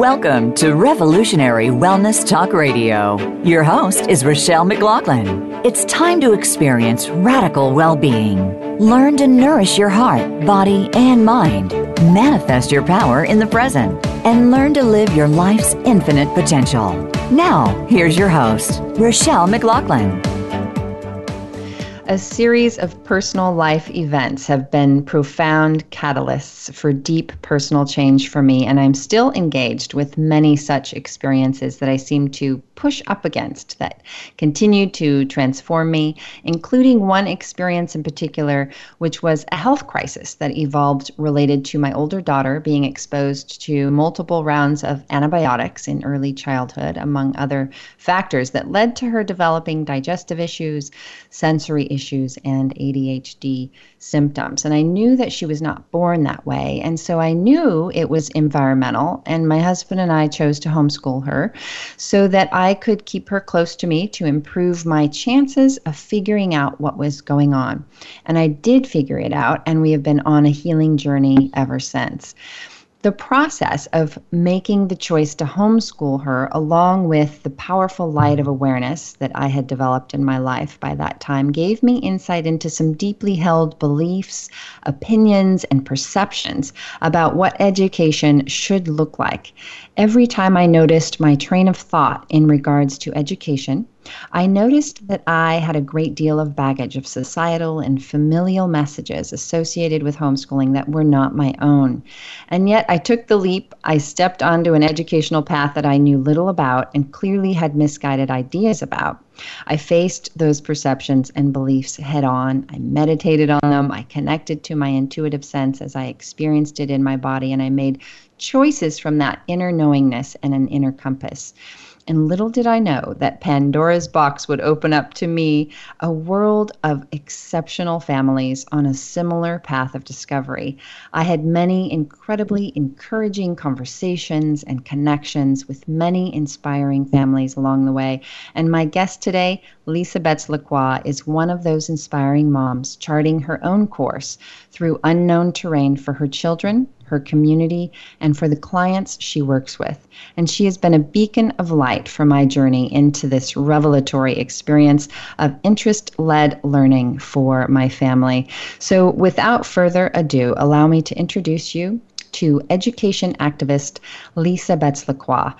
Welcome to Revolutionary Wellness Talk Radio. Your host is Rochelle McLaughlin. It's time to experience radical well being. Learn to nourish your heart, body, and mind. Manifest your power in the present. And learn to live your life's infinite potential. Now, here's your host, Rochelle McLaughlin. A series of personal life events have been profound catalysts for deep personal change for me, and I'm still engaged with many such experiences that I seem to push up against that continue to transform me, including one experience in particular, which was a health crisis that evolved related to my older daughter being exposed to multiple rounds of antibiotics in early childhood, among other factors that led to her developing digestive issues, sensory issues, and ADHD symptoms. And I knew that she was not born that way. And so I knew it was environmental. And my husband and I chose to homeschool her so that I could keep her close to me to improve my chances of figuring out what was going on. And I did figure it out. And we have been on a healing journey ever since the process of making the choice to homeschool her, along with the powerful light of awareness that I had developed in my life by that time, gave me insight into some deeply held beliefs, opinions, and perceptions about what education should look like. Every time I noticed my train of thought in regards to education, I noticed that I had a great deal of baggage of societal and familial messages associated with homeschooling that were not my own. And yet I took the leap. I stepped onto an educational path that I knew little about and clearly had misguided ideas about. I faced those perceptions and beliefs head on. I meditated on them. I connected to my intuitive sense as I experienced it in my body, and I made choices from that inner knowingness and an inner compass. And little did I know that Pandora's box would open up to me a world of exceptional families on a similar path of discovery. I had many incredibly encouraging conversations and connections with many inspiring families along the way. And my guest today, Lisa Betts Lacroix, is one of those inspiring moms charting her own course through unknown terrain for her children her community, and for the clients she works with. And she has been a beacon of light for my journey into this revelatory experience of interest led learning for my family. So, without further ado, allow me to introduce you to education activist Lisa Betts Lacroix.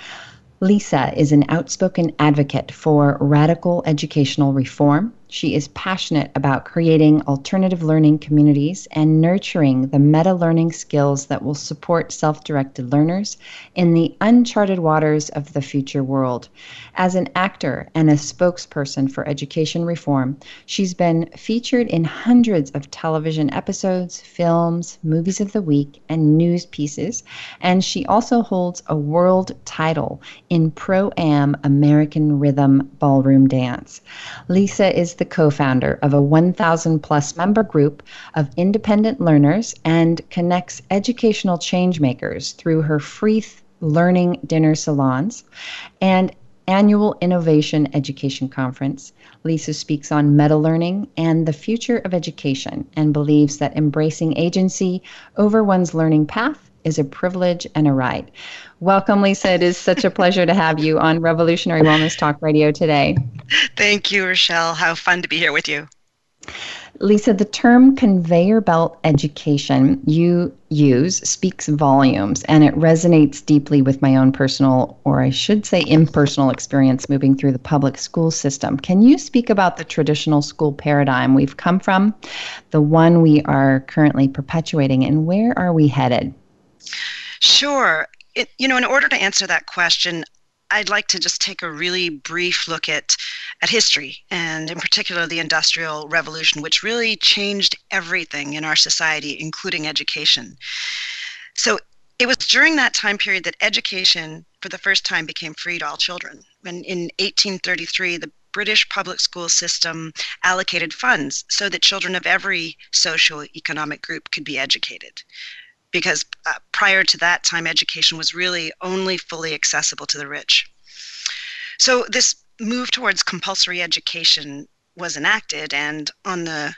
Lisa is an outspoken advocate for radical educational reform she is passionate about creating alternative learning communities and nurturing the meta learning skills that will support self directed learners in the uncharted waters of the future world. As an actor and a spokesperson for education reform, she's been featured in hundreds of television episodes, films, movies of the week, and news pieces. And she also holds a world title in Pro Am American Rhythm Ballroom Dance. Lisa is the co founder of a 1,000 plus member group of independent learners and connects educational changemakers through her free learning dinner salons and annual Innovation Education Conference. Lisa speaks on meta learning and the future of education and believes that embracing agency over one's learning path is a privilege and a right. Welcome, Lisa. It is such a pleasure to have you on Revolutionary Wellness Talk Radio today. Thank you, Rochelle. How fun to be here with you. Lisa, the term conveyor belt education you use speaks volumes and it resonates deeply with my own personal, or I should say impersonal experience moving through the public school system. Can you speak about the traditional school paradigm we've come from, the one we are currently perpetuating, and where are we headed? Sure it, you know, in order to answer that question, I'd like to just take a really brief look at, at history, and in particular the Industrial Revolution, which really changed everything in our society, including education. So it was during that time period that education, for the first time, became free to all children. When in 1833, the British public school system allocated funds so that children of every socio-economic group could be educated because uh, prior to that time, education was really only fully accessible to the rich. So this move towards compulsory education was enacted, and on the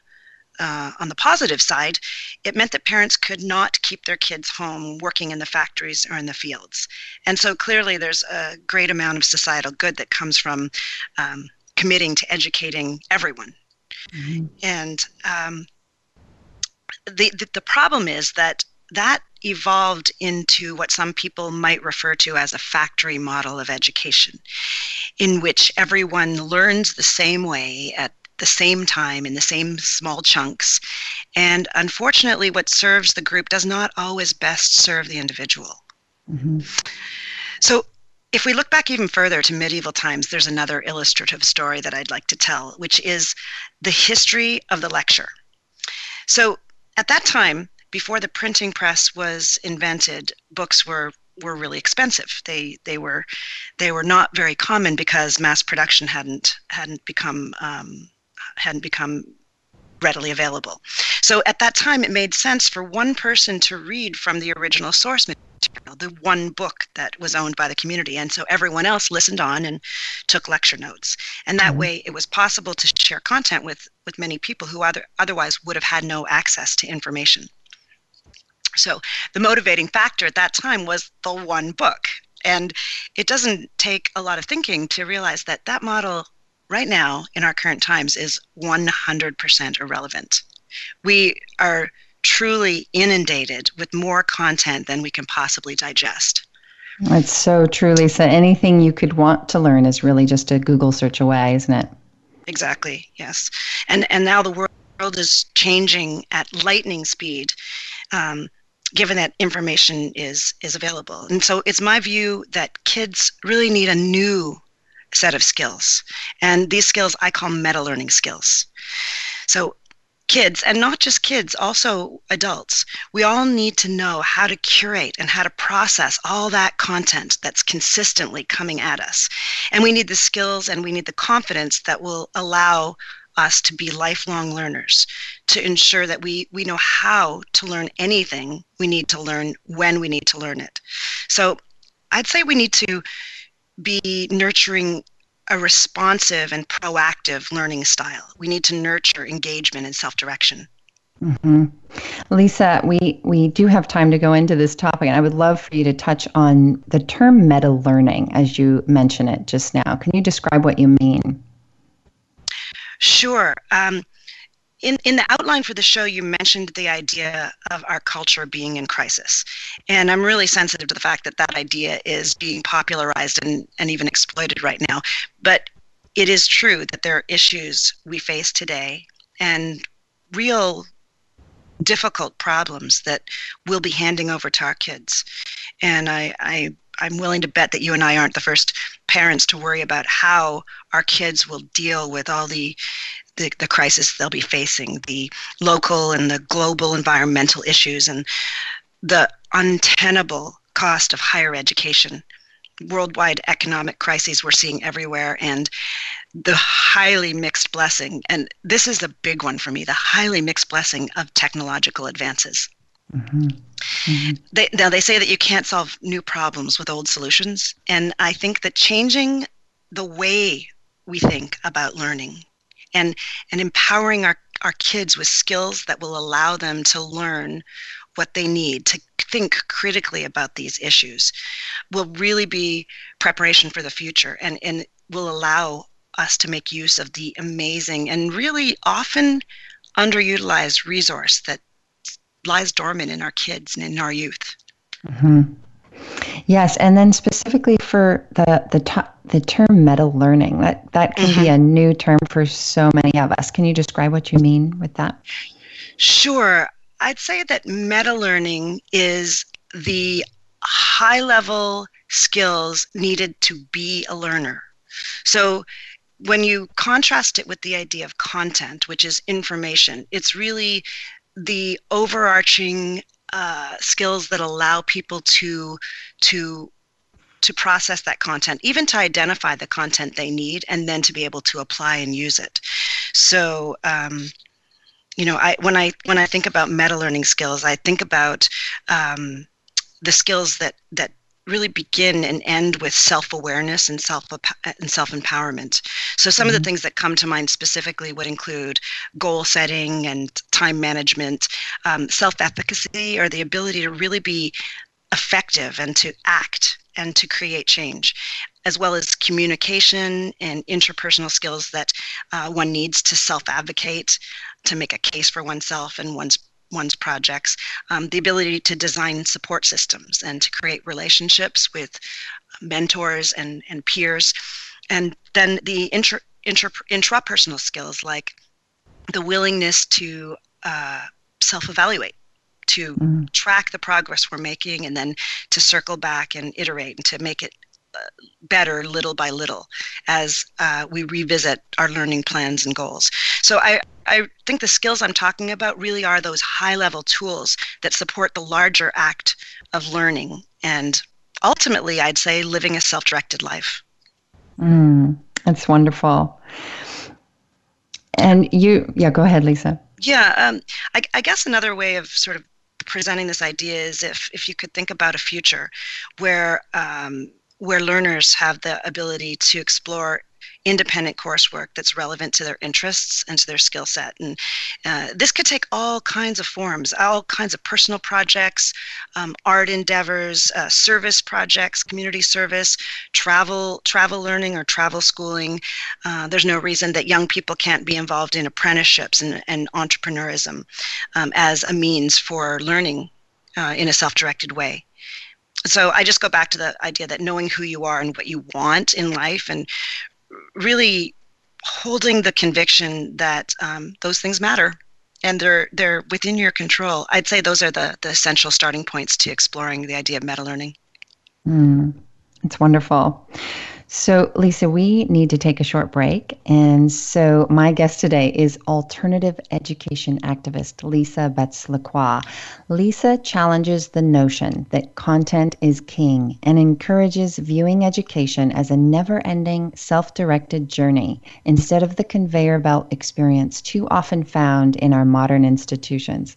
uh, on the positive side, it meant that parents could not keep their kids home working in the factories or in the fields. And so clearly, there's a great amount of societal good that comes from um, committing to educating everyone. Mm-hmm. And um, the, the, the problem is that that evolved into what some people might refer to as a factory model of education, in which everyone learns the same way at the same time in the same small chunks. And unfortunately, what serves the group does not always best serve the individual. Mm-hmm. So, if we look back even further to medieval times, there's another illustrative story that I'd like to tell, which is the history of the lecture. So, at that time, before the printing press was invented, books were were really expensive. They they were they were not very common because mass production hadn't hadn't become um, hadn't become readily available. So at that time, it made sense for one person to read from the original source material, the one book that was owned by the community. And so everyone else listened on and took lecture notes. And that mm-hmm. way, it was possible to share content with, with many people who other, otherwise would have had no access to information. So the motivating factor at that time was the one book. And it doesn't take a lot of thinking to realize that that model right now in our current times is 100% irrelevant. We are truly inundated with more content than we can possibly digest. It's so true, Lisa. anything you could want to learn is really just a Google search away, isn't it? Exactly. Yes. And and now the world is changing at lightning speed. Um, given that information is is available. And so it's my view that kids really need a new set of skills. And these skills I call meta learning skills. So kids and not just kids also adults we all need to know how to curate and how to process all that content that's consistently coming at us and we need the skills and we need the confidence that will allow us to be lifelong learners, to ensure that we, we know how to learn anything we need to learn when we need to learn it. So I'd say we need to be nurturing a responsive and proactive learning style. We need to nurture engagement and self direction. Mm-hmm. Lisa, we, we do have time to go into this topic, and I would love for you to touch on the term meta learning as you mention it just now. Can you describe what you mean? Sure. Um, in, in the outline for the show, you mentioned the idea of our culture being in crisis. And I'm really sensitive to the fact that that idea is being popularized and, and even exploited right now. But it is true that there are issues we face today and real difficult problems that we'll be handing over to our kids. And I, I I'm willing to bet that you and I aren't the first parents to worry about how our kids will deal with all the the, the crisis they'll be facing, the local and the global environmental issues, and the untenable cost of higher education, worldwide economic crises we're seeing everywhere, and the highly mixed blessing. And this is the big one for me the highly mixed blessing of technological advances. Mm-hmm. Mm-hmm. They, now, they say that you can't solve new problems with old solutions. And I think that changing the way we think about learning and, and empowering our, our kids with skills that will allow them to learn what they need to think critically about these issues will really be preparation for the future and, and will allow us to make use of the amazing and really often underutilized resource that lies dormant in our kids and in our youth. Mm-hmm. Yes, and then specifically for the the t- the term meta learning, that that can mm-hmm. be a new term for so many of us. Can you describe what you mean with that? Sure. I'd say that meta learning is the high level skills needed to be a learner. So when you contrast it with the idea of content, which is information, it's really the overarching uh, skills that allow people to to to process that content, even to identify the content they need, and then to be able to apply and use it. So, um, you know, I when I when I think about meta learning skills, I think about um, the skills that that really begin and end with self-awareness and self and self-empowerment. So some mm-hmm. of the mm-hmm. things that come to mind specifically would include goal setting and time management, um, self-efficacy, or the ability to really be effective and to act and to create change, as well as communication and interpersonal skills that uh, one needs to self-advocate, to make a case for oneself and one's one's projects, um, the ability to design support systems and to create relationships with mentors and, and peers, and then the intra, intra, intrapersonal skills like the willingness to uh, self-evaluate to mm. track the progress we're making and then to circle back and iterate and to make it better little by little as uh, we revisit our learning plans and goals. So I, I think the skills I'm talking about really are those high level tools that support the larger act of learning and ultimately, I'd say, living a self directed life. Mm, that's wonderful. And you, yeah, go ahead, Lisa. Yeah, um, I, I guess another way of sort of presenting this idea is if, if you could think about a future where um, where learners have the ability to explore independent coursework that's relevant to their interests and to their skill set. And uh, this could take all kinds of forms, all kinds of personal projects, um, art endeavors, uh, service projects, community service, travel, travel learning or travel schooling. Uh, there's no reason that young people can't be involved in apprenticeships and, and entrepreneurism um, as a means for learning uh, in a self-directed way so I just go back to the idea that knowing who you are and what you want in life and really holding the conviction that um, those things matter and they're they're within your control. I'd say those are the the essential starting points to exploring the idea of meta learning. Mm, it's wonderful. So, Lisa, we need to take a short break. And so, my guest today is alternative education activist Lisa Betts Lacroix. Lisa challenges the notion that content is king and encourages viewing education as a never ending, self directed journey instead of the conveyor belt experience too often found in our modern institutions.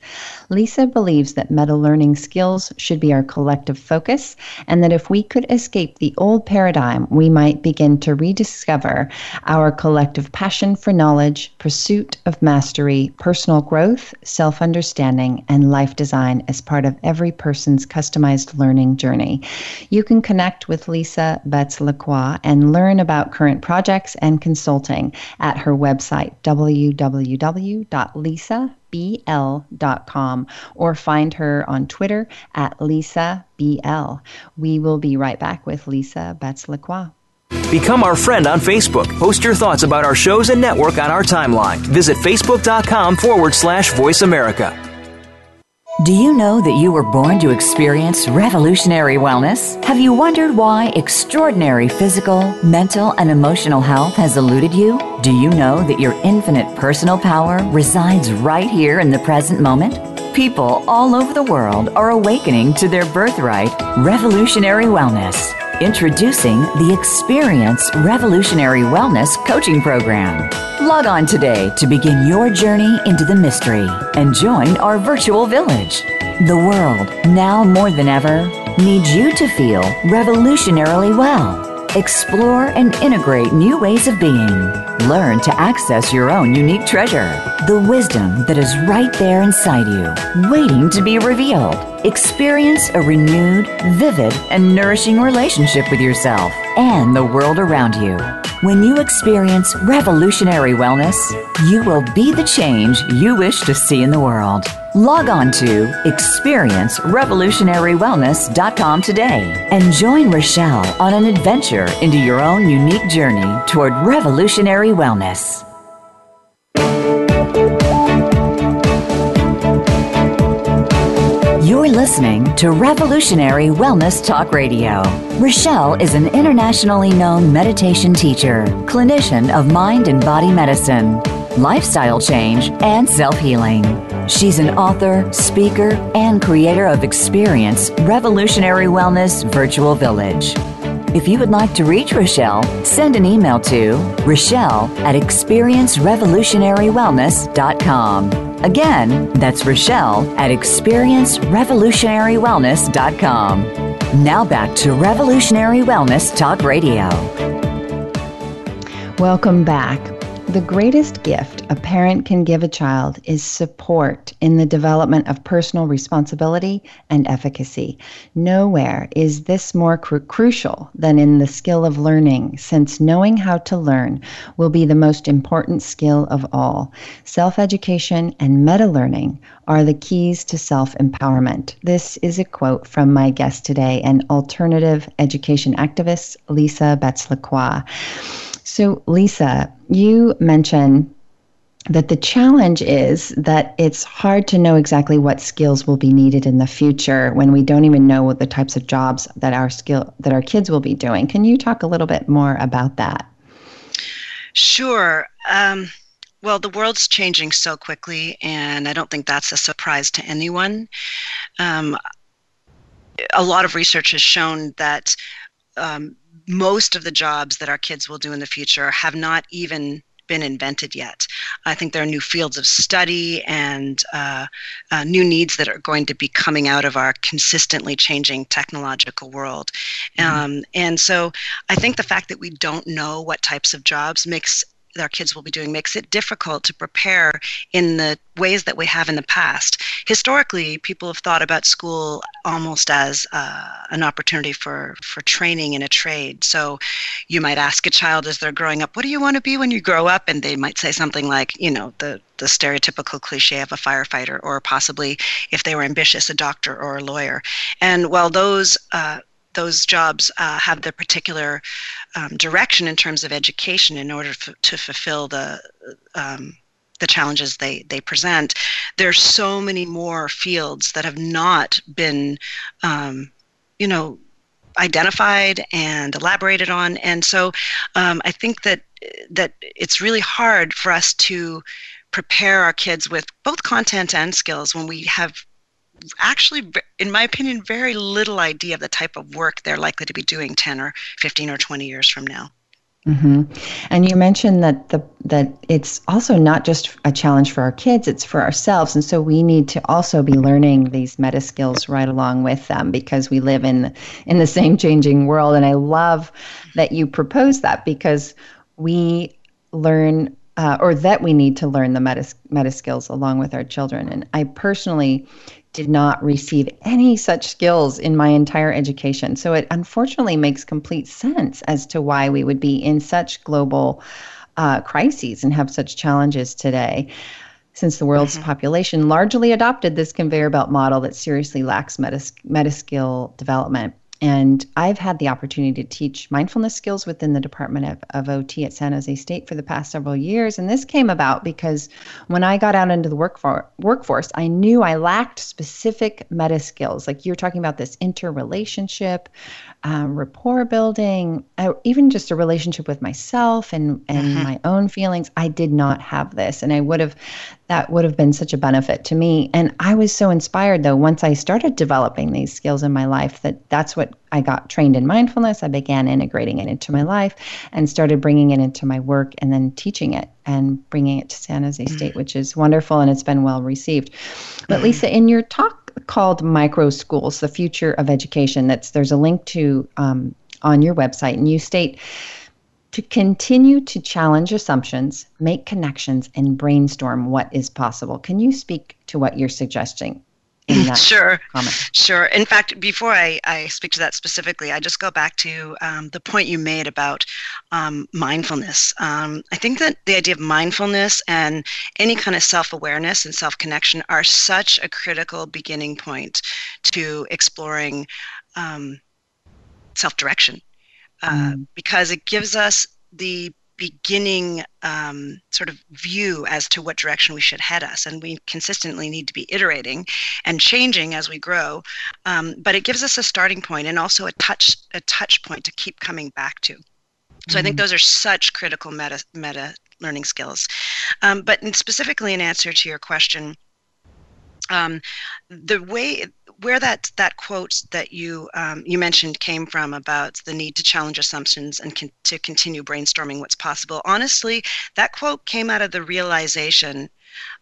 Lisa believes that meta learning skills should be our collective focus, and that if we could escape the old paradigm, we might might begin to rediscover our collective passion for knowledge, pursuit of mastery, personal growth, self understanding, and life design as part of every person's customized learning journey. You can connect with Lisa Betts Lacroix and learn about current projects and consulting at her website, www.lisa bl.com or find her on Twitter at Lisa BL. We will be right back with Lisa Betts Lacroix. Become our friend on Facebook. Post your thoughts about our shows and network on our timeline. Visit facebook.com forward slash voice America. Do you know that you were born to experience revolutionary wellness? Have you wondered why extraordinary physical, mental, and emotional health has eluded you? Do you know that your infinite personal power resides right here in the present moment? People all over the world are awakening to their birthright, revolutionary wellness. Introducing the Experience Revolutionary Wellness Coaching Program. Log on today to begin your journey into the mystery and join our virtual village. The world, now more than ever, needs you to feel revolutionarily well Explore and integrate new ways of being. Learn to access your own unique treasure, the wisdom that is right there inside you, waiting to be revealed. Experience a renewed, vivid, and nourishing relationship with yourself and the world around you. When you experience revolutionary wellness, you will be the change you wish to see in the world. Log on to experiencerevolutionarywellness.com today and join Rochelle on an adventure into your own unique journey toward revolutionary wellness. You're listening to Revolutionary Wellness Talk Radio. Rochelle is an internationally known meditation teacher, clinician of mind and body medicine, lifestyle change, and self healing. She's an author, speaker, and creator of Experience Revolutionary Wellness Virtual Village. If you would like to reach Rochelle, send an email to Rochelle at experiencerevolutionarywellness.com. Again, that's Rochelle at experiencerevolutionarywellness.com. Now back to Revolutionary Wellness Talk Radio. Welcome back. The greatest gift a parent can give a child is support in the development of personal responsibility and efficacy. Nowhere is this more cru- crucial than in the skill of learning, since knowing how to learn will be the most important skill of all. Self education and meta learning are the keys to self empowerment. This is a quote from my guest today, an alternative education activist, Lisa Betts Lacroix. So, Lisa, you mentioned that the challenge is that it's hard to know exactly what skills will be needed in the future when we don't even know what the types of jobs that our skill that our kids will be doing. Can you talk a little bit more about that? Sure. Um, well, the world's changing so quickly, and I don't think that's a surprise to anyone. Um, a lot of research has shown that um, most of the jobs that our kids will do in the future have not even been invented yet. I think there are new fields of study and uh, uh, new needs that are going to be coming out of our consistently changing technological world. Mm-hmm. Um, and so I think the fact that we don't know what types of jobs makes our kids will be doing makes it difficult to prepare in the ways that we have in the past. Historically, people have thought about school almost as uh, an opportunity for, for training in a trade. So you might ask a child as they're growing up, What do you want to be when you grow up? And they might say something like, you know, the, the stereotypical cliche of a firefighter, or possibly, if they were ambitious, a doctor or a lawyer. And while those uh, those jobs uh, have their particular um, direction in terms of education in order f- to fulfill the um, the challenges they they present. There's so many more fields that have not been, um, you know, identified and elaborated on, and so um, I think that that it's really hard for us to prepare our kids with both content and skills when we have actually, in my opinion, very little idea of the type of work they're likely to be doing 10 or 15 or 20 years from now. Mm-hmm. And you mentioned that the that it's also not just a challenge for our kids; it's for ourselves. And so we need to also be learning these meta skills right along with them because we live in in the same changing world. And I love that you propose that because we learn uh, or that we need to learn the meta, meta skills along with our children. And I personally did not receive any such skills in my entire education. So it unfortunately makes complete sense as to why we would be in such global uh, crises and have such challenges today. Since the world's mm-hmm. population largely adopted this conveyor belt model that seriously lacks meta, meta skill development. And I've had the opportunity to teach mindfulness skills within the Department of, of OT at San Jose State for the past several years. And this came about because when I got out into the workfor- workforce, I knew I lacked specific meta skills. Like you're talking about this interrelationship, um, rapport building, uh, even just a relationship with myself and, and mm-hmm. my own feelings. I did not have this. And I would have, that would have been such a benefit to me. And I was so inspired though, once I started developing these skills in my life, that that's what I got trained in mindfulness. I began integrating it into my life and started bringing it into my work and then teaching it and bringing it to San Jose mm-hmm. State, which is wonderful and it's been well received. But mm-hmm. Lisa, in your talk called Micro Schools: The Future of Education. That's there's a link to um, on your website, and you state to continue to challenge assumptions, make connections, and brainstorm what is possible. Can you speak to what you're suggesting? Sure comment. sure in fact before I, I speak to that specifically i just go back to um, the point you made about um, mindfulness um, i think that the idea of mindfulness and any kind of self-awareness and self-connection are such a critical beginning point to exploring um, self-direction uh, mm. because it gives us the beginning um, sort of view as to what direction we should head us and we consistently need to be iterating and changing as we grow um, but it gives us a starting point and also a touch a touch point to keep coming back to so mm-hmm. i think mm-hmm. those are such critical meta meta learning skills um, but in specifically in answer to your question um, the way where that that quote that you um, you mentioned came from about the need to challenge assumptions and con- to continue brainstorming what's possible. Honestly, that quote came out of the realization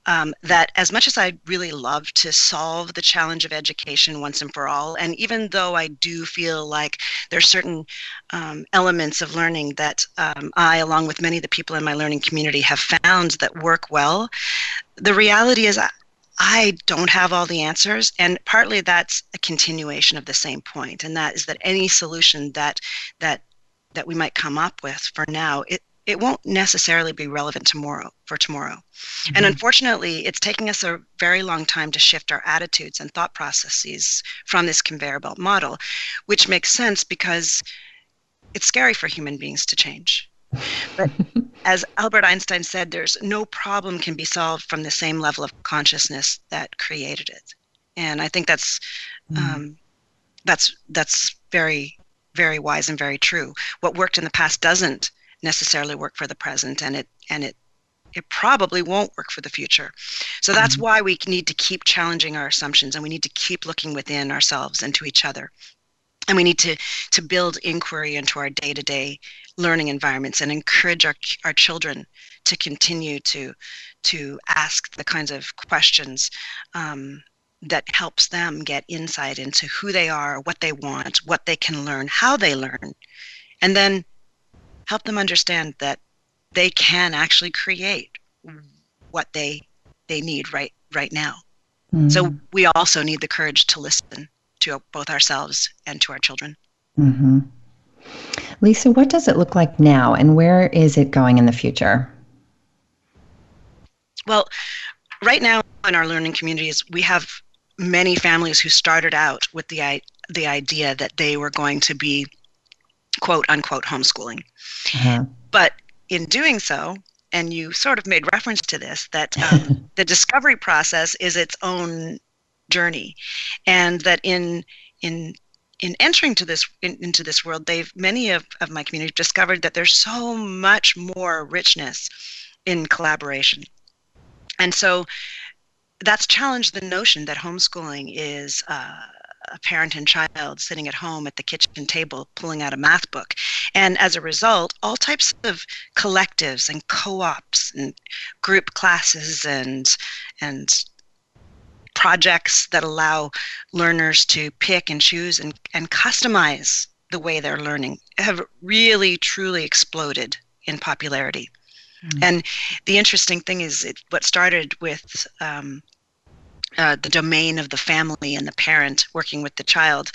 um, that as much as I really love to solve the challenge of education once and for all, and even though I do feel like there's certain um, elements of learning that um, I, along with many of the people in my learning community, have found that work well, the reality is I don't have all the answers. And partly that's a continuation of the same point, and that is that any solution that that that we might come up with for now, it it won't necessarily be relevant tomorrow for tomorrow. Mm-hmm. And unfortunately, it's taking us a very long time to shift our attitudes and thought processes from this conveyor belt model, which makes sense because it's scary for human beings to change. But as Albert Einstein said, there's no problem can be solved from the same level of consciousness that created it. And I think that's mm. um, that's that's very very wise and very true. What worked in the past doesn't necessarily work for the present, and it and it it probably won't work for the future. So that's mm why we need to keep challenging our assumptions, and we need to keep looking within ourselves and to each other and we need to to build inquiry into our day-to-day learning environments and encourage our, our children to continue to to ask the kinds of questions um, that helps them get insight into who they are what they want what they can learn how they learn and then help them understand that they can actually create what they they need right right now mm. so we also need the courage to listen to both ourselves and to our children. Mm-hmm. Lisa, what does it look like now and where is it going in the future? Well, right now in our learning communities, we have many families who started out with the, the idea that they were going to be quote unquote homeschooling. Uh-huh. But in doing so, and you sort of made reference to this, that um, the discovery process is its own journey, and that in in in entering to this in, into this world, they've many of, of my community discovered that there's so much more richness in collaboration, and so that's challenged the notion that homeschooling is. Uh, a parent and child sitting at home at the kitchen table pulling out a math book. And as a result, all types of collectives and co-ops and group classes and and projects that allow learners to pick and choose and, and customize the way they're learning have really truly exploded in popularity. Mm-hmm. And the interesting thing is, it, what started with um, uh, the domain of the family and the parent working with the child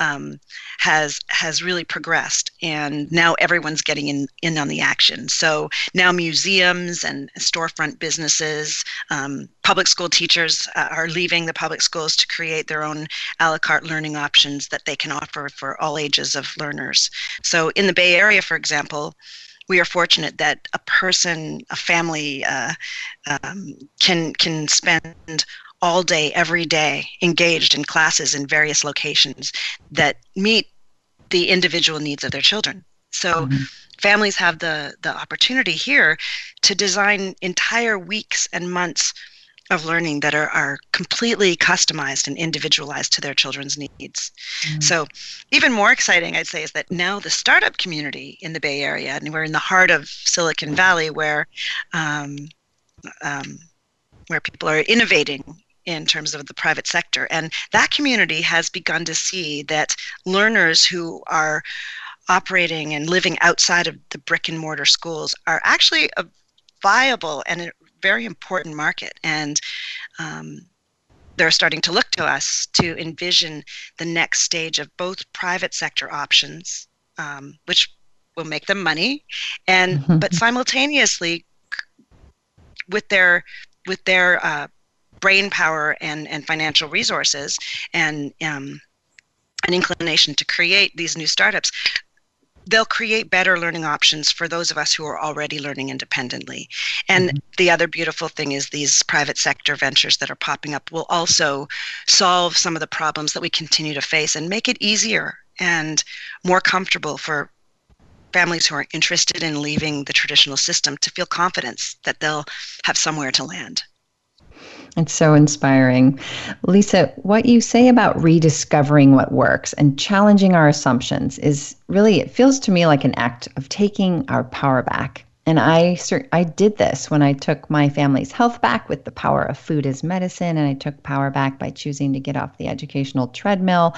um, has has really progressed, and now everyone's getting in in on the action. So now museums and storefront businesses, um, public school teachers uh, are leaving the public schools to create their own a la carte learning options that they can offer for all ages of learners. So in the Bay Area, for example we are fortunate that a person, a family, uh, um, can can spend all day, every day, engaged in classes in various locations that meet the individual needs of their children. So mm-hmm. families have the, the opportunity here to design entire weeks and months of learning that are, are completely customized and individualized to their children's needs. Mm-hmm. So, even more exciting, I'd say, is that now the startup community in the Bay Area, and we're in the heart of Silicon Valley, where um, um, where people are innovating in terms of the private sector. And that community has begun to see that learners who are operating and living outside of the brick and mortar schools are actually a viable and a very important market. And um, they're starting to look to us to envision the next stage of both private sector options, um, which will make them money, and mm-hmm. but simultaneously with their with their uh, brain power and, and financial resources and um, an inclination to create these new startups, they'll create better learning options for those of us who are already learning independently. And mm-hmm. the other beautiful thing is these private sector ventures that are popping up will also solve some of the problems that we continue to face and make it easier and more comfortable for families who are interested in leaving the traditional system to feel confidence that they'll have somewhere to land. It's so inspiring. Lisa, what you say about rediscovering what works and challenging our assumptions is really, it feels to me like an act of taking our power back. And I I did this when I took my family's health back with the power of food as medicine, and I took power back by choosing to get off the educational treadmill.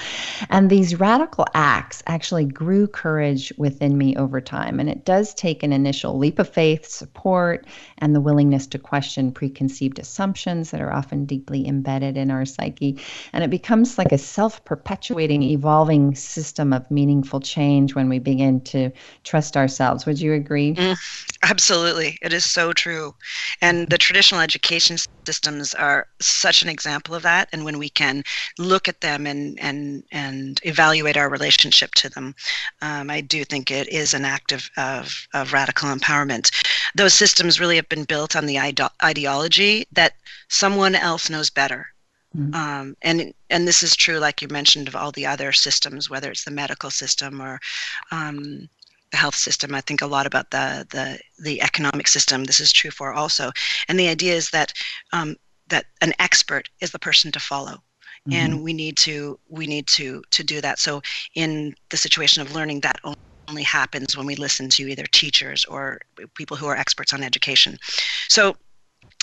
And these radical acts actually grew courage within me over time. And it does take an initial leap of faith, support, and the willingness to question preconceived assumptions that are often deeply embedded in our psyche. And it becomes like a self-perpetuating, evolving system of meaningful change when we begin to trust ourselves. Would you agree? Mm. Absolutely. It is so true. And the traditional education systems are such an example of that. And when we can look at them and, and, and evaluate our relationship to them, um, I do think it is an act of, of, of radical empowerment. Those systems really have been built on the ide- ideology that someone else knows better. Mm-hmm. Um, and and this is true, like you mentioned, of all the other systems, whether it's the medical system or um, the health system. I think a lot about the the the economic system. This is true for also, and the idea is that um, that an expert is the person to follow. Mm-hmm. and we need to we need to to do that so in the situation of learning that only happens when we listen to either teachers or people who are experts on education so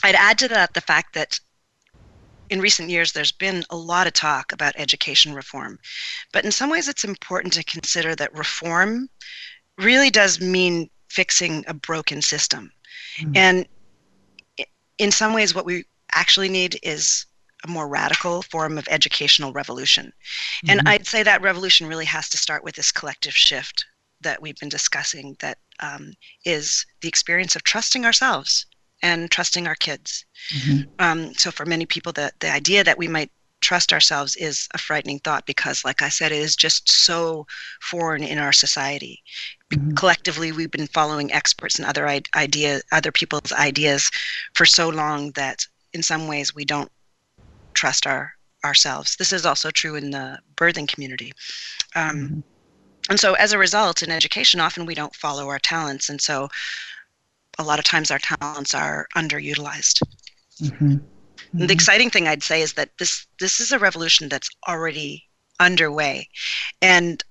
i'd add to that the fact that in recent years there's been a lot of talk about education reform but in some ways it's important to consider that reform really does mean fixing a broken system. Mm-hmm. And in some ways, what we actually need is a more radical form of educational revolution. Mm-hmm. And I'd say that revolution really has to start with this collective shift that we've been discussing that um, is the experience of trusting ourselves and trusting our kids. Mm-hmm. Um, so for many people, the, the idea that we might trust ourselves is a frightening thought because, like I said, it is just so foreign in our society. Mm-hmm. Collectively, we've been following experts and other idea, other people's ideas for so long that, in some ways, we don't trust our ourselves. This is also true in the birthing community. Um, mm-hmm. And so, as a result, in education, often we don't follow our talents, and so a lot of times our talents are underutilized. Mm-hmm. Mm-hmm. The exciting thing I'd say is that this this is a revolution that's already underway, and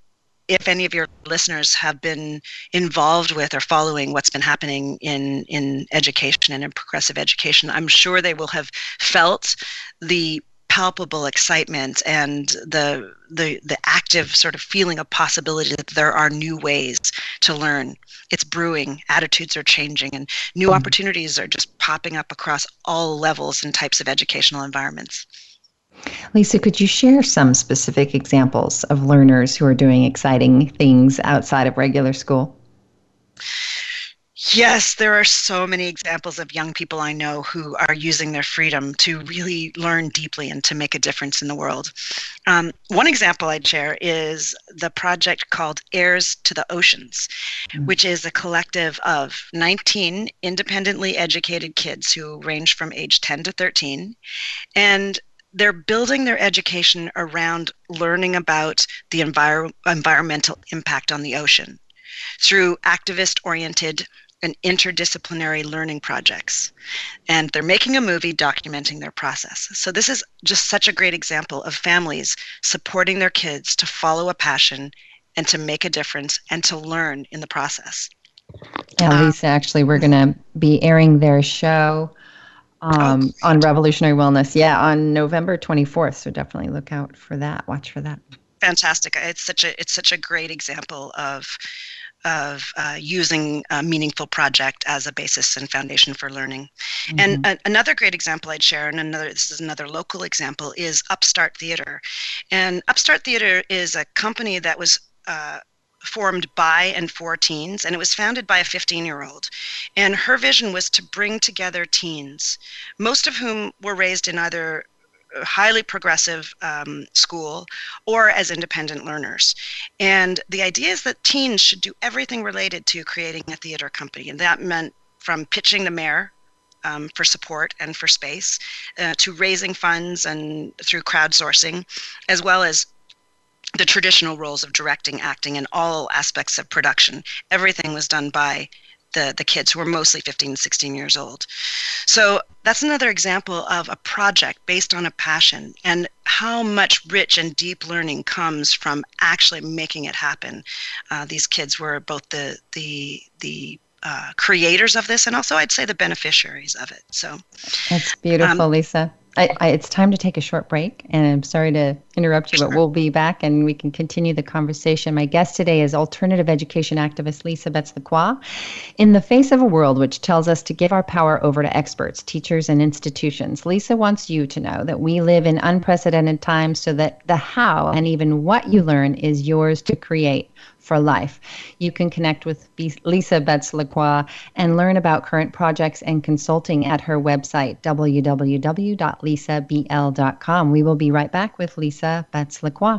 if any of your listeners have been involved with or following what's been happening in in education and in progressive education, I'm sure they will have felt the palpable excitement and the the the active sort of feeling of possibility that there are new ways to learn. It's brewing. Attitudes are changing and new mm-hmm. opportunities are just popping up across all levels and types of educational environments lisa could you share some specific examples of learners who are doing exciting things outside of regular school Yes, there are so many examples of young people I know who are using their freedom to really learn deeply and to make a difference in the world. Um, one example I'd share is the project called Heirs to the Oceans, mm-hmm. which is a collective of 19 independently educated kids who range from age 10 to 13. And they're building their education around learning about the envir- environmental impact on the ocean through activist oriented and interdisciplinary learning projects. And they're making a movie documenting their process. So, this is just such a great example of families supporting their kids to follow a passion and to make a difference and to learn in the process. Yeah, uh, Lisa, actually, we're going to be airing their show um, oh, on revolutionary wellness. Yeah, on November 24th. So definitely look out for that. Watch for that. Fantastic! It's such a it's such a great example of of uh, using a meaningful project as a basis and foundation for learning. Mm-hmm. And a- another great example I'd share, and another this is another local example, is Upstart Theater. And Upstart Theater is a company that was uh, formed by and for teens, and it was founded by a 15 year old. And her vision was to bring together teens, most of whom were raised in either highly progressive um, school or as independent learners. And the idea is that teens should do everything related to creating a theater company. And that meant from pitching the mayor um, for support and for space uh, to raising funds and through crowdsourcing, as well as the traditional roles of directing, acting, and all aspects of production. Everything was done by the, the kids who were mostly 15 16 years old. So that's another example of a project based on a passion and how much rich and deep learning comes from actually making it happen. Uh, these kids were both the, the, the uh, creators of this and also I'd say the beneficiaries of it. So that's beautiful, um, Lisa. I, I, it's time to take a short break, and I'm sorry to interrupt you, but we'll be back and we can continue the conversation. My guest today is alternative education activist Lisa Betts-Lacroix. In the face of a world which tells us to give our power over to experts, teachers, and institutions, Lisa wants you to know that we live in unprecedented times so that the how and even what you learn is yours to create for life. You can connect with Lisa Betts-Lacroix and learn about current projects and consulting at her website, www.lisabl.com. We will be right back with Lisa Betts-Lacroix.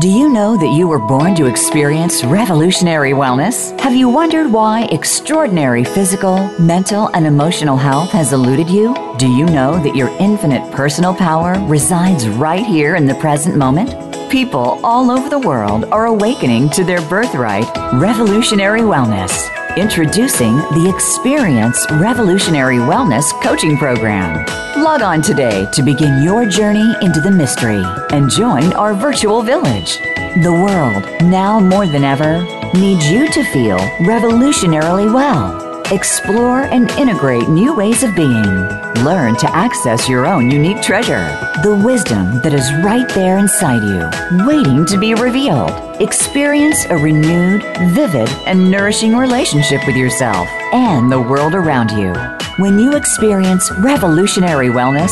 Do you know that you were born to experience revolutionary wellness? Have you wondered why extraordinary physical, mental, and emotional health has eluded you? Do you know that your infinite personal power resides right here in the present moment? People all over the world are awakening to their birthright, revolutionary wellness. Introducing the Experience Revolutionary Wellness Coaching Program. Log on today to begin your journey into the mystery and join our virtual village. The world, now more than ever, needs you to feel revolutionarily well Explore and integrate new ways of being. Learn to access your own unique treasure, the wisdom that is right there inside you, waiting to be revealed. Experience a renewed, vivid, and nourishing relationship with yourself and the world around you. When you experience revolutionary wellness,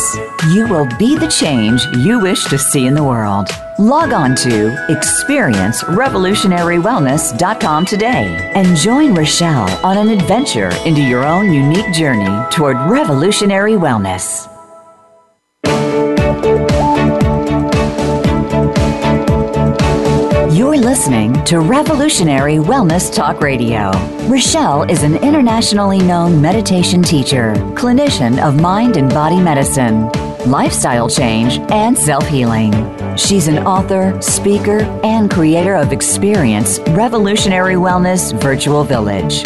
you will be the change you wish to see in the world. Log on to experiencerevolutionarywellness.com today and join Rochelle on an adventure into your own unique journey toward revolutionary wellness. You're listening to Revolutionary Wellness Talk Radio. Rochelle is an internationally known meditation teacher, clinician of mind and body medicine lifestyle change, and self healing. She's an author, speaker, and creator of Experience Revolutionary Wellness Virtual Village.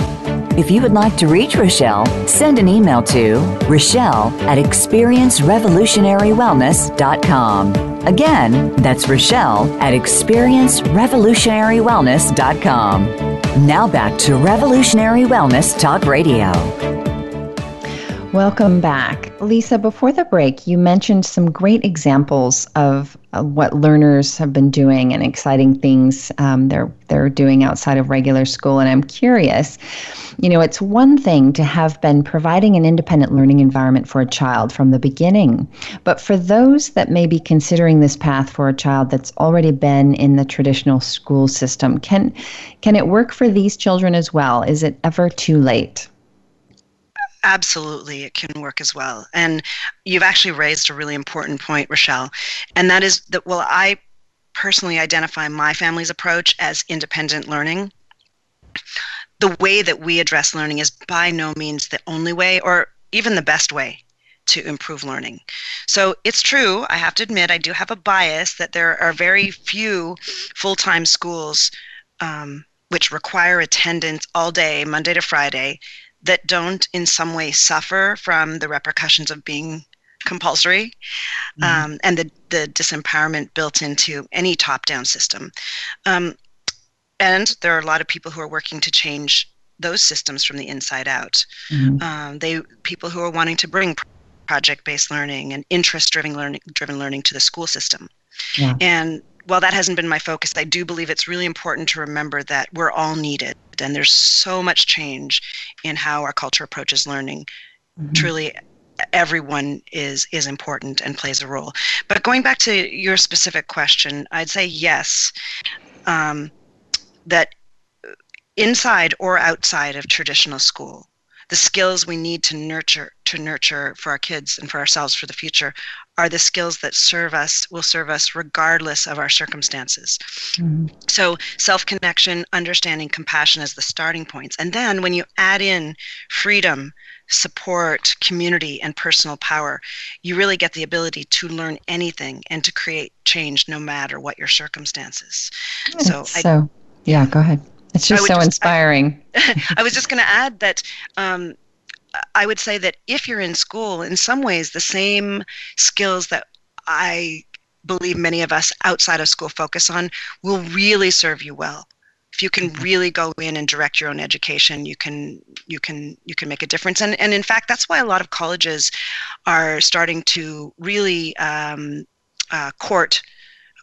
If you would like to reach Rochelle, send an email to Rochelle at experiencerevolutionarywellness.com. Again, that's Rochelle at experiencerevolutionarywellness.com. Now back to Revolutionary Wellness Talk Radio. Welcome back. Lisa, before the break, you mentioned some great examples of, what learners have been doing and exciting things um, they're, they're doing outside of regular school. And I'm curious, you know, it's one thing to have been providing an independent learning environment for a child from the beginning. But for those that may be considering this path for a child that's already been in the traditional school system, can, can it work for these children as well? Is it ever too late? Absolutely it can work as well and you've actually raised a really important point rochelle and that is that well i personally identify my family's approach as independent learning the way that we address learning is by no means the only way or even the best way to improve learning. So it's true, I have to admit, I do have a bias that there are very few full time schools um, which require attendance all day, Monday to Friday, that don't in some way suffer from the repercussions of being compulsory mm-hmm. um, and the, the disempowerment built into any top down system. Um, and there are a lot of people who are working to change those systems from the inside out. Mm-hmm. Um, they people who are wanting to bring project-based learning and interest-driven learning, driven learning to the school system. Yeah. And while that hasn't been my focus, I do believe it's really important to remember that we're all needed, and there's so much change in how our culture approaches learning. Mm-hmm. Truly, everyone is is important and plays a role. But going back to your specific question, I'd say yes. Um, that inside or outside of traditional school, the skills we need to nurture to nurture for our kids and for ourselves for the future are the skills that serve us will serve us regardless of our circumstances. Mm-hmm. so self-connection understanding compassion as the starting points. And then when you add in freedom support community and personal power you really get the ability to learn anything and to create change no matter what your circumstances. So so I, yeah go ahead it's just so inspiring. I, I, was just going to add that um, I would say that if you're in school, in some ways, the same skills that I believe many of us outside of school focus on will really serve you well. If you can mm-hmm. really go in and direct your own education, you can you can you can make a difference. And and in fact, that's why a lot of colleges are starting to really um, uh, court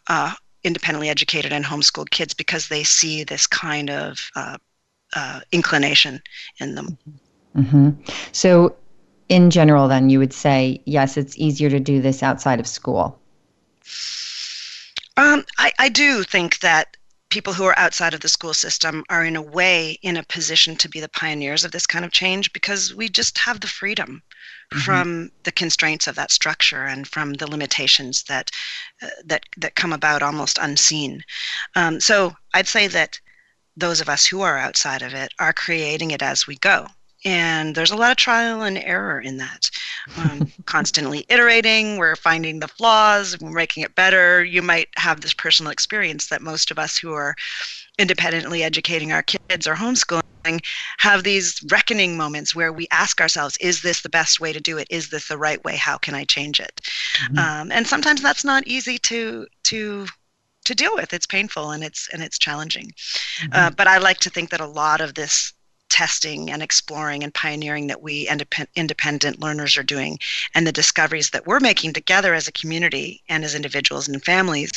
uh, independently educated and homeschooled kids because they see this kind of uh, uh, inclination in them. Mm-hmm. So, in general, then you would say yes, it's easier to do this outside of school. Um, I, I do think that people who are outside of the school system are in a way in a position to be the pioneers of this kind of change because we just have the freedom mm-hmm. from the constraints of that structure and from the limitations that uh, that that come about almost unseen. Um, so I'd say that those of us who are outside of it are creating it as we go. And there's a lot of trial and error in that. Um, constantly iterating, we're finding the flaws, we're making it better. You might have this personal experience that most of us who are independently educating our kids or homeschooling have these reckoning moments where we ask ourselves is this the best way to do it? Is this the right way? How can i change it? Mm-hmm. um, and sometimes that's not easy to to to deal with. It's painful and it's and it's challenging. Mm-hmm. uh, but i like to think that a lot of this testing and exploring and pioneering that we independent, independent learners are doing and the discoveries that we're making together as a community and as individuals and families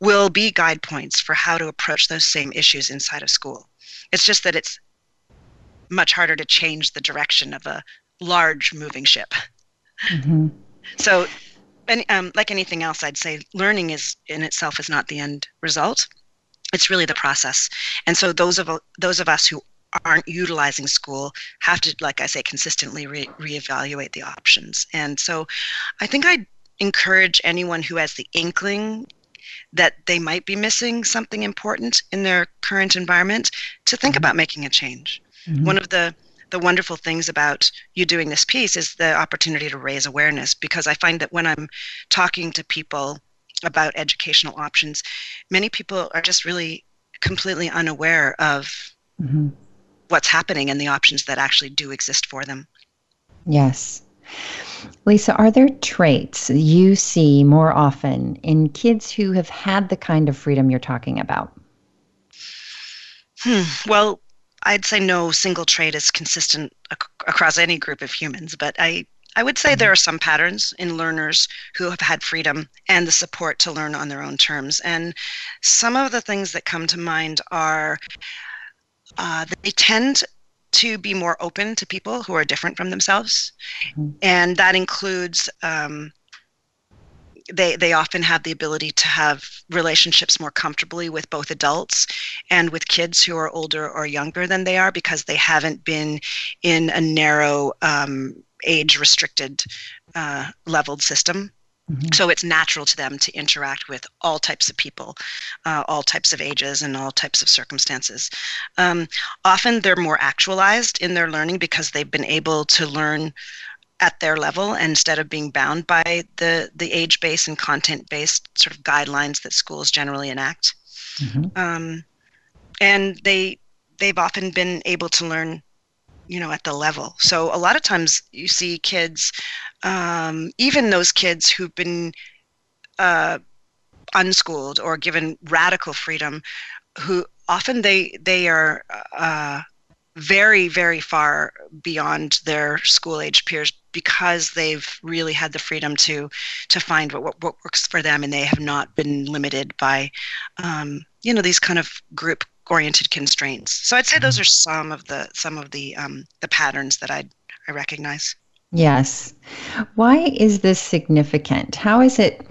will be guide points for how to approach those same issues inside of school. It's just that it's much harder to change the direction of a large moving ship mm-hmm. so um, like anything else i'd say learning is in itself is not the end result it's really the process and so those of those of us who aren't utilizing school have to, like I say, consistently re- reevaluate the options. And so I think I'd encourage anyone who has the inkling that they might be missing something important in their current environment to think mm-hmm. about making a change. Mm-hmm. One of the the wonderful things about you doing this piece is the opportunity to raise awareness because I find that when I'm talking to people about educational options, many people are just really completely unaware of mm-hmm what's happening and the options that actually do exist for them. Yes. Lisa, are there traits you see more often in kids who have had the kind of freedom you're talking about? Hmm. Well, I'd say no single trait is consistent ac- across any group of humans, but I, I would say there are some patterns in learners who have had freedom and the support to learn on their own terms. And some of the things that come to mind are uh, they tend to be more open to people who are different from themselves, mm-hmm. and that includes. Um, they, they often have the ability to have relationships more comfortably with both adults and with kids who are older or younger than they are because they haven't been in a narrow um, age restricted uh, leveled system Mm-hmm. So it's natural to them to interact with all types of people, uh, all types of ages, and all types of circumstances. Um, often they're more actualized in their learning because they've been able to learn at their level instead of being bound by the, the age based and content based sort of guidelines that schools generally enact. Mm-hmm. Um, and they they've often been able to learn you know at the level so a lot of times you see kids um, even those kids who've been uh, unschooled or given radical freedom, who often they they are uh, very very far beyond their school age peers because they've really had the freedom to to find what, what, what works for them and they have not been limited by um, you know these kind of group oriented constraints. So i'd say those mm-hmm. are some of the some of the um, the patterns that i i recognize. Yes. Why is this significant? How is it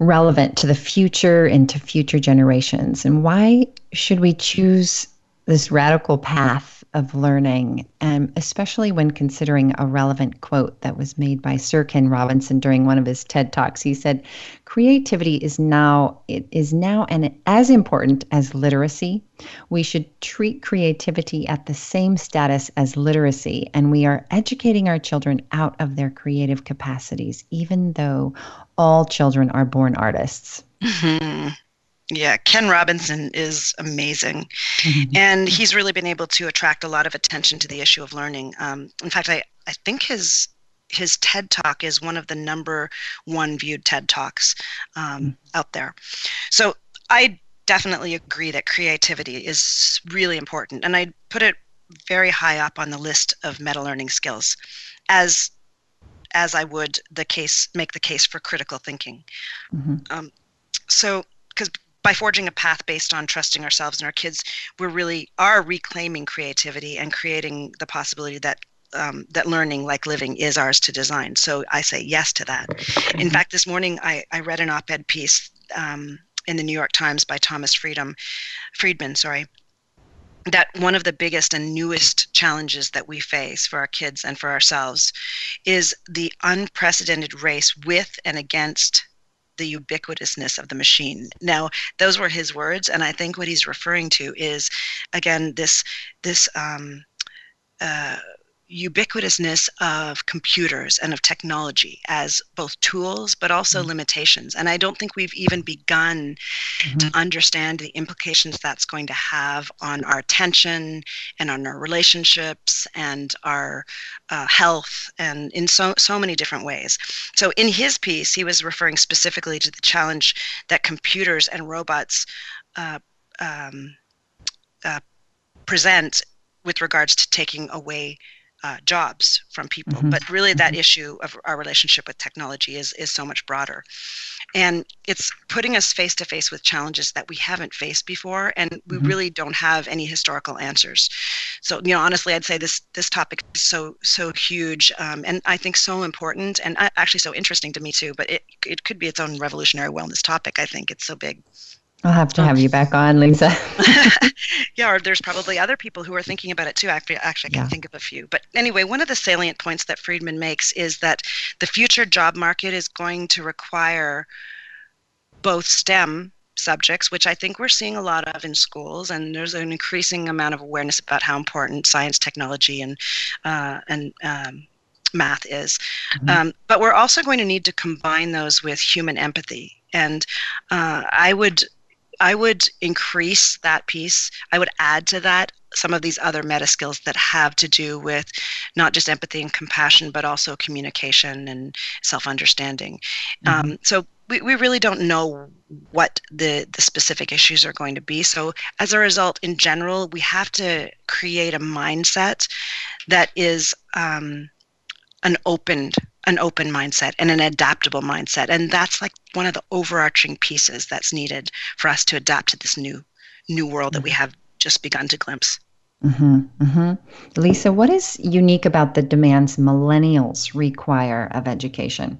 relevant to the future and to future generations? And why should we choose this radical path of learning, and especially when considering a relevant quote that was made by Sir Ken Robinson during one of his TED Talks. He said, "Creativity is now it is now and as important as literacy. We should treat creativity at the same status as literacy, and we are educating our children out of their creative capacities, even though all children are born artists." Mm-hmm. Yeah, Ken Robinson is amazing. Mm-hmm. And he's really been able to attract a lot of attention to the issue of learning. Um, in fact, I, I think his his TED talk is one of the number one viewed TED talks um, mm-hmm. out there. So I definitely agree that creativity is really important. And I put it very high up on the list of meta learning skills as as I would the case make the case for critical thinking. Mm-hmm. Um, so because by forging a path based on trusting ourselves and our kids, we're really are reclaiming creativity and creating the possibility that um, that learning, like living, is ours to design. So I say yes to that. Mm-hmm. In fact, this morning I, I read an op-ed piece um, in the New York Times by Thomas Friedman, Friedman, sorry, that one of the biggest and newest challenges that we face for our kids and for ourselves is the unprecedented race with and against the ubiquitousness of the machine. Now, those were his words, and I think what he's referring to is, again, this this um, uh, ubiquitousness of computers and of technology as both tools but also mm-hmm. limitations. And I don't think we've even begun mm-hmm. to understand the implications that's going to have on our attention and on our relationships and our uh, health and in so, so many different ways. So in his piece, he was referring specifically to the challenge that computers and robots uh, um, uh, present with regards to taking away uh, jobs from people. Mm-hmm. But really, that mm-hmm. issue of our relationship with technology is is so much broader, and it's putting us face to face with challenges that we haven't faced before, and we mm-hmm. really don't have any historical answers. So, you know, honestly, I'd say this this topic is so so huge, um, and I think so important, and actually so interesting to me too. But it it could be its own revolutionary wellness topic. I think it's so big. I'll have to have you back on, Lisa. yeah, or there's probably other people who are thinking about it too. Actually, actually, I can yeah. think of a few. But anyway, one of the salient points that Friedman makes is that the future job market is going to require both STEM subjects, which I think we're seeing a lot of in schools, and there's an increasing amount of awareness about how important science, technology, and uh, and um, math is. Mm-hmm. Um, but we're also going to need to combine those with human empathy. And uh, I would I would increase that piece. I would add to that some of these other meta skills that have to do with not just empathy and compassion, but also communication and self understanding. Mm-hmm. Um, so we, we really don't know what the, the specific issues are going to be. So, as a result, in general, we have to create a mindset that is um, an open an open mindset and an adaptable mindset and that's like one of the overarching pieces that's needed for us to adapt to this new new world that we have just begun to glimpse mm-hmm, mm-hmm. lisa what is unique about the demands millennials require of education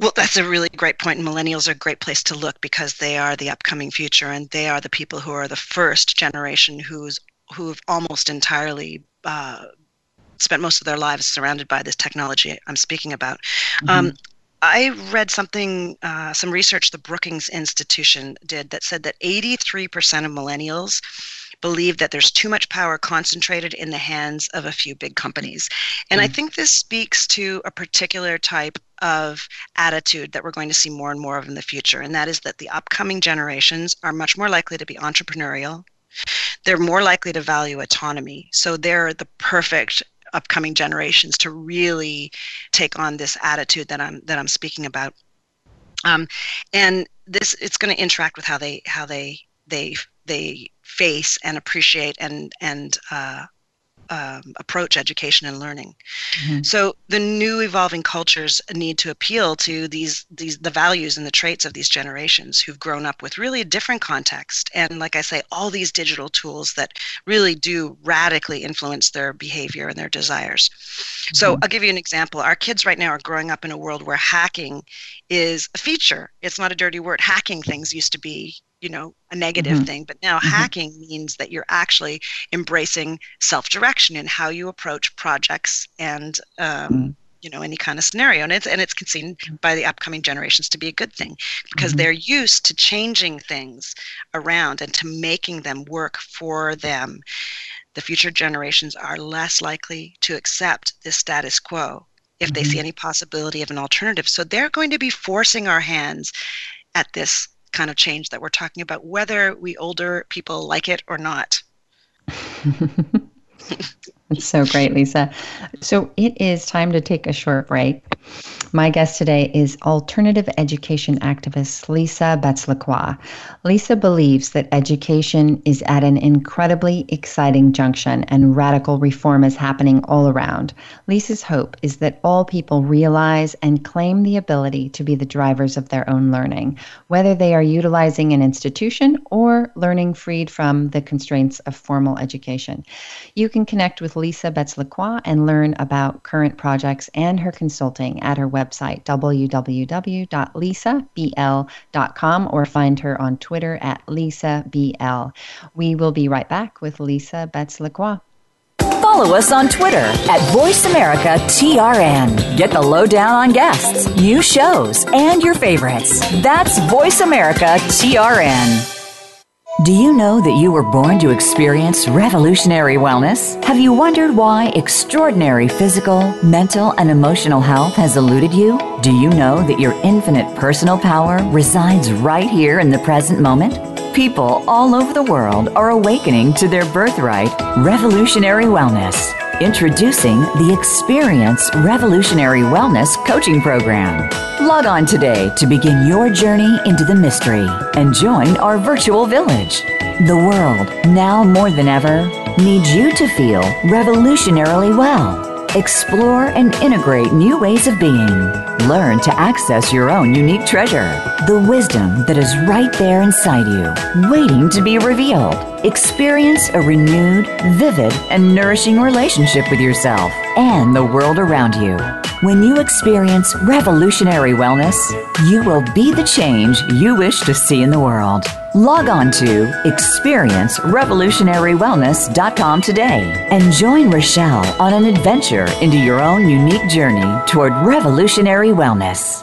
well, that's a really great point. Millennials are a great place to look because they are the upcoming future, and they are the people who are the first generation who's who've almost entirely uh, spent most of their lives surrounded by this technology I'm speaking about. Mm-hmm. Um, I read something, uh, some research the Brookings Institution did that said that 83% of millennials believe that there's too much power concentrated in the hands of a few big companies. And mm-hmm. I think this speaks to a particular type of attitude that we're going to see more and more of in the future. And that is that the upcoming generations are much more likely to be entrepreneurial. They're more likely to value autonomy. So they're the perfect upcoming generations to really take on this attitude that I'm that I'm speaking about. Um, and this it's going to interact with how they how they they they face and appreciate and and uh, um, approach education and learning. Mm-hmm. So the new evolving cultures need to appeal to these these the values and the traits of these generations who've grown up with really a different context and like I say all these digital tools that really do radically influence their behavior and their desires. Mm-hmm. So I'll give you an example. Our kids right now are growing up in a world where hacking is a feature. It's not a dirty word. Hacking things used to be you know a negative mm-hmm. thing but now mm-hmm. hacking means that you're actually embracing self-direction in how you approach projects and um, mm-hmm. you know any kind of scenario and it's and it's seen by the upcoming generations to be a good thing because mm-hmm. they're used to changing things around and to making them work for them the future generations are less likely to accept this status quo if they see mm-hmm. any possibility of an alternative so they're going to be forcing our hands at this kind of change that we're talking about, whether we older people like it or not. It's so great, Lisa. So it is time to take a short break. My guest today is alternative education activist Lisa Betts Lacroix. Lisa believes that education is at an incredibly exciting junction and radical reform is happening all around. Lisa's hope is that all people realize and claim the ability to be the drivers of their own learning, whether they are utilizing an institution or learning freed from the constraints of formal education. You can connect with Lisa Betts Lacroix and learn about current projects and her consulting at her website, www.lisabl.com, or find her on Twitter at LisaBL. We will be right back with Lisa Betts Lacroix. Follow us on Twitter at VoiceAmericaTRN. Get the lowdown on guests, new shows, and your favorites. That's VoiceAmericaTRN. Do you know that you were born to experience revolutionary wellness? Have you wondered why extraordinary physical, mental, and emotional health has eluded you? Do you know that your infinite personal power resides right here in the present moment? People all over the world are awakening to their birthright, revolutionary wellness. Introducing the Experience Revolutionary Wellness Coaching Program. Log on today to begin your journey into the mystery and join our virtual village. The world, now more than ever, needs you to feel revolutionarily well. Explore and integrate new ways of being. Learn to access your own unique treasure, the wisdom that is right there inside you, waiting to be revealed. Experience a renewed, vivid, and nourishing relationship with yourself and the world around you. When you experience revolutionary wellness, you will be the change you wish to see in the world. Log on to experiencerevolutionarywellness.com today and join Rochelle on an adventure into your own unique journey toward revolutionary wellness.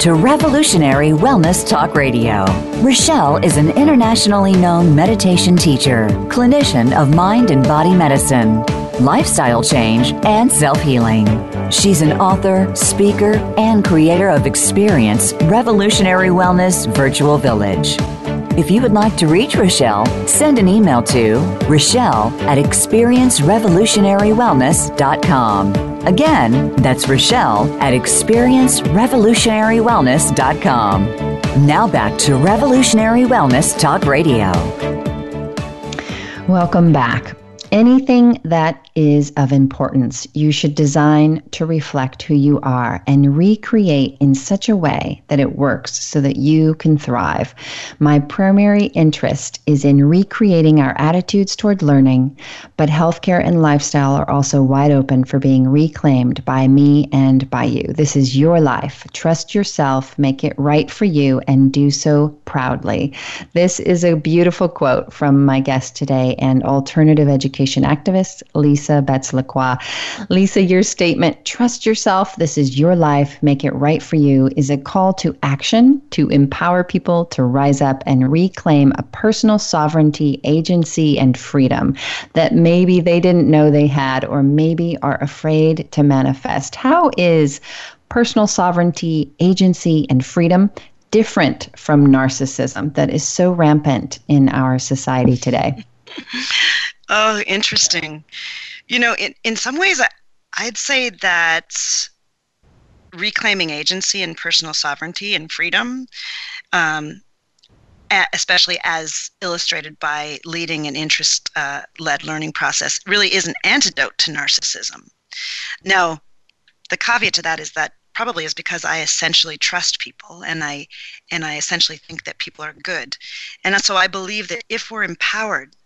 To Revolutionary Wellness Talk Radio. Rochelle is an internationally known meditation teacher, clinician of mind and body medicine, lifestyle change, and self healing. She's an author, speaker, and creator of Experience Revolutionary Wellness Virtual Village. If you would like to reach Rochelle, send an email to Rochelle at experiencerevolutionarywellness.com. Again, that's Rochelle at experiencerevolutionarywellness.com. Now back to Revolutionary Wellness Talk Radio. Welcome back. Anything that is of importance, you should design to reflect who you are and recreate in such a way that it works so that you can thrive. My primary interest is in recreating our attitudes toward learning, but healthcare and lifestyle are also wide open for being reclaimed by me and by you. This is your life. Trust yourself, make it right for you, and do so proudly. This is a beautiful quote from my guest today and alternative education education activist, Lisa Betts Lacroix. Lisa, your statement, trust yourself, this is your life, make it right for you, is a call to action to empower people to rise up and reclaim a personal sovereignty, agency, and freedom that maybe they didn't know they had or maybe are afraid to manifest. How is personal sovereignty, agency, and freedom different from narcissism that is so rampant in our society today? oh, interesting. You know, in, in some ways, I, I'd say that reclaiming agency and personal sovereignty and freedom, um, especially as illustrated by leading an interest uh, led learning process, really is an antidote to narcissism. Now, the caveat to that is that probably is because I essentially trust people and I and I essentially think that people are good. And so I believe that if we're empowered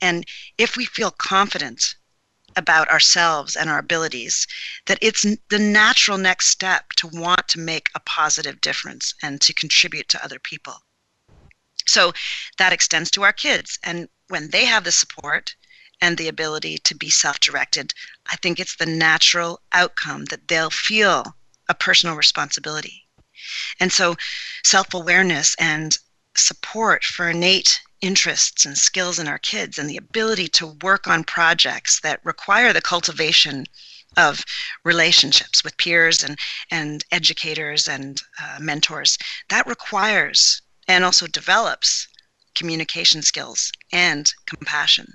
and if we feel confident about ourselves and our abilities, that it's the natural next step to want to make a positive difference and to contribute to other people. So that extends to our kids. And when they have the support and the ability to be self directed, I think it's the natural outcome that they'll feel a personal responsibility. And so self awareness and support for innate interests and skills in our kids and the ability to work on projects that require the cultivation of relationships with peers and, and educators and uh, mentors that requires and also develops communication skills and compassion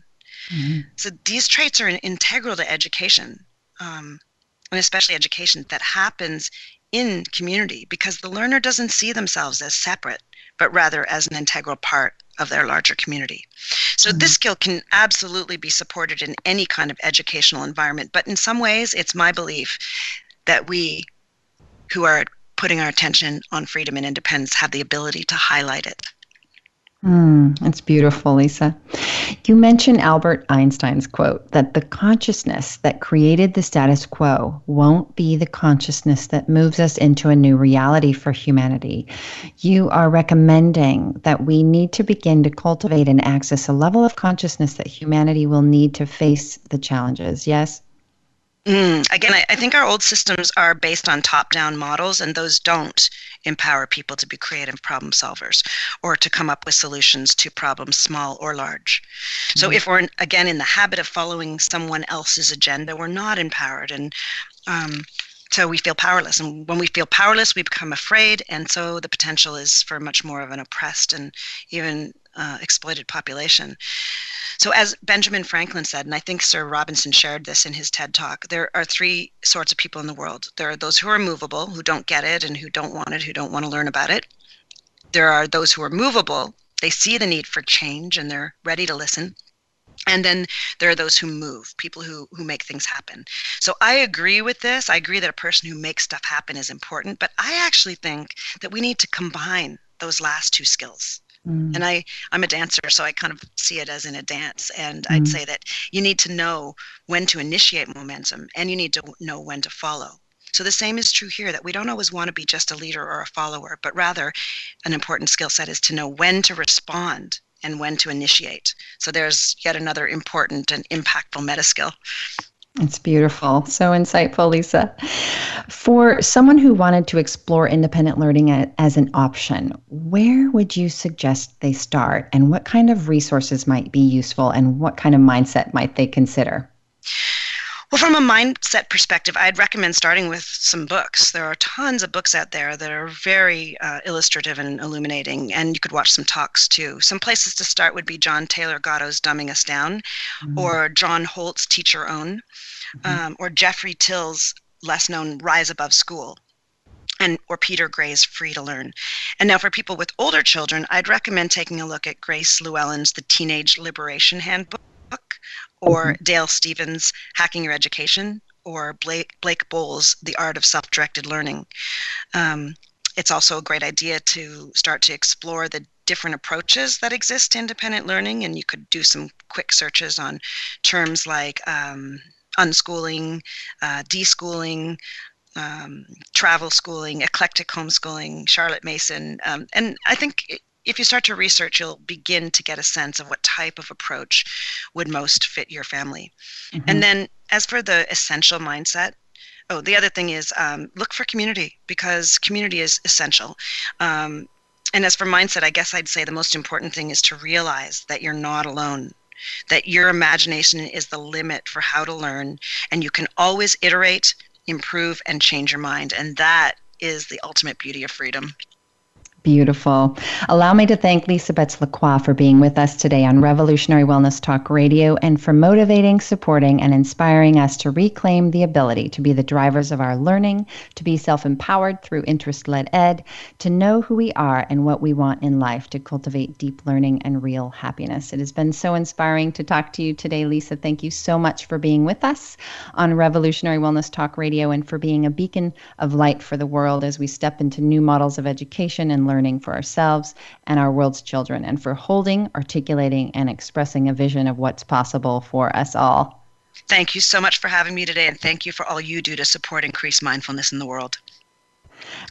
mm-hmm. so these traits are integral to education um, and especially education that happens in community because the learner doesn't see themselves as separate but rather as an integral part of their larger community. So mm-hmm. this skill can absolutely be supported in any kind of educational environment, but in some ways it's my belief that we who are putting our attention on freedom and independence have the ability to highlight it. Mm, it's beautiful, Lisa. You mentioned Albert Einstein's quote that the consciousness that created the status quo won't be the consciousness that moves us into a new reality for humanity. You are recommending that we need to begin to cultivate and access a level of consciousness that humanity will need to face the challenges. Yes? Mm, again, I, I, think our old systems are based on top down models, and those don't empower people to be creative problem solvers or to come up with solutions to problems, small or large. Mm-hmm. So, if we're again in the habit of following someone else's agenda, we're not empowered. And um, so we feel powerless. And when we feel powerless, we become afraid. And so the potential is for much more of an oppressed and even uh, exploited population. So, as Benjamin Franklin said, and I think Sir Robinson shared this in his TED talk, there are three sorts of people in the world. There are those who are movable, who don't get it and who don't want it, who don't want to learn about it. There are those who are movable, they see the need for change and they're ready to listen. And then there are those who move, people who, who make things happen. So I agree with this. I agree that a person who makes stuff happen is important, but I actually think that we need to combine those last two skills. Mm. And I, I'm a dancer, so I kind of see it as in a dance. And mm. I'd say that you need to know when to initiate momentum and you need to know when to follow. So the same is true here that we don't always want to be just a leader or a follower, but rather an important skill set is to know when to respond and when to initiate. So there's yet another important and impactful meta skill. It's beautiful. So insightful, Lisa. For someone who wanted to explore independent learning as an option, where would you suggest they start and what kind of resources might be useful and what kind of mindset might they consider? Well, from a mindset perspective, I'd recommend starting with some books. There are tons of books out there that are very uh, illustrative and illuminating, and you could watch some talks too. Some places to start would be John Taylor Gatto's Dumbing Us Down, mm-hmm. or John Holt's Teach Your Own, mm-hmm. um, or Jeffrey Till's less known Rise Above School and or Peter Gray's Free to Learn. And now for people with older children, I'd recommend taking a look at Grace Llewellyn's The Teenage Liberation Handbook or mm-hmm. Dale Stephens' Hacking Your Education, or Blake, Blake Boles' The Art of Self Directed Learning. Um, it's also a great idea to start to explore the different approaches that exist to independent learning, and you could do some quick searches on terms like um, unschooling, uh, deschooling, um, travel schooling, eclectic homeschooling, Charlotte Mason, um, and I think if you start to research, you'll begin to get a sense of what type of approach would most fit your family. Mm-hmm. And then, as for the essential mindset, oh, the other thing is um, look for community because community is essential. Um, and as for mindset, I guess I'd say the most important thing is to realize that you're not alone that your imagination is the limit for how to learn, and you can always iterate, improve, and change your mind. And that is the ultimate beauty of freedom. Beautiful. Allow me to thank Lisa Betts Lacroix for being with us today on Revolutionary Wellness Talk Radio and for motivating, supporting, and inspiring us to reclaim the ability to be the drivers of our learning, to be self empowered through interest led ed, to know who we are and what we want in life, to cultivate deep learning and real happiness. It has been so inspiring to talk to you today, Lisa. Thank you so much for being with us on Revolutionary Wellness Talk Radio and for being a beacon of light for the world as we step into new models of education and learning learning for ourselves and our world's children, and for holding, articulating, and expressing a vision of what's possible for us all. Thank you so much for having me today, and thank you for all you do to support increased mindfulness in the world.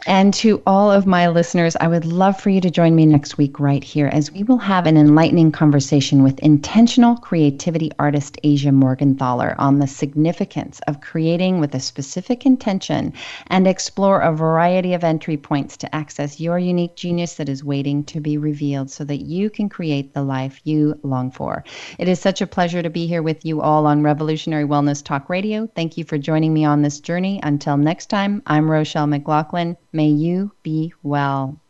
And to all of my listeners, I would love for you to join me next week right here as we will have an enlightening conversation with intentional creativity artist Asia Morgenthaler on the significance of creating with a specific intention and explore a variety of entry points to access your unique genius that is waiting to be revealed so that you can create the life you long for. It is such a pleasure to be here with you all on Revolutionary Wellness Talk Radio. Thank you for joining me on this journey. Until next time, I'm Rochelle McLaughlin. May you be well.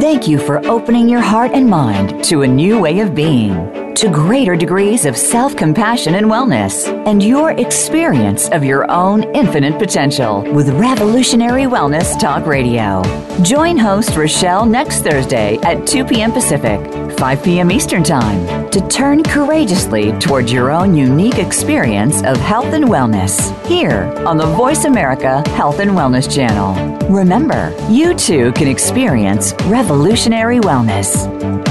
Thank you for opening your heart and mind to a new way of being to greater degrees of self compassion and wellness, and your experience of your own infinite potential with Revolutionary Wellness Talk Radio. Join host Rochelle next Thursday at 2 p.m. Pacific, 5 p.m. Eastern Time to turn courageously towards your own unique experience of health and wellness here on the Voice America Health and Wellness Channel. Remember, you too can experience revolutionary wellness.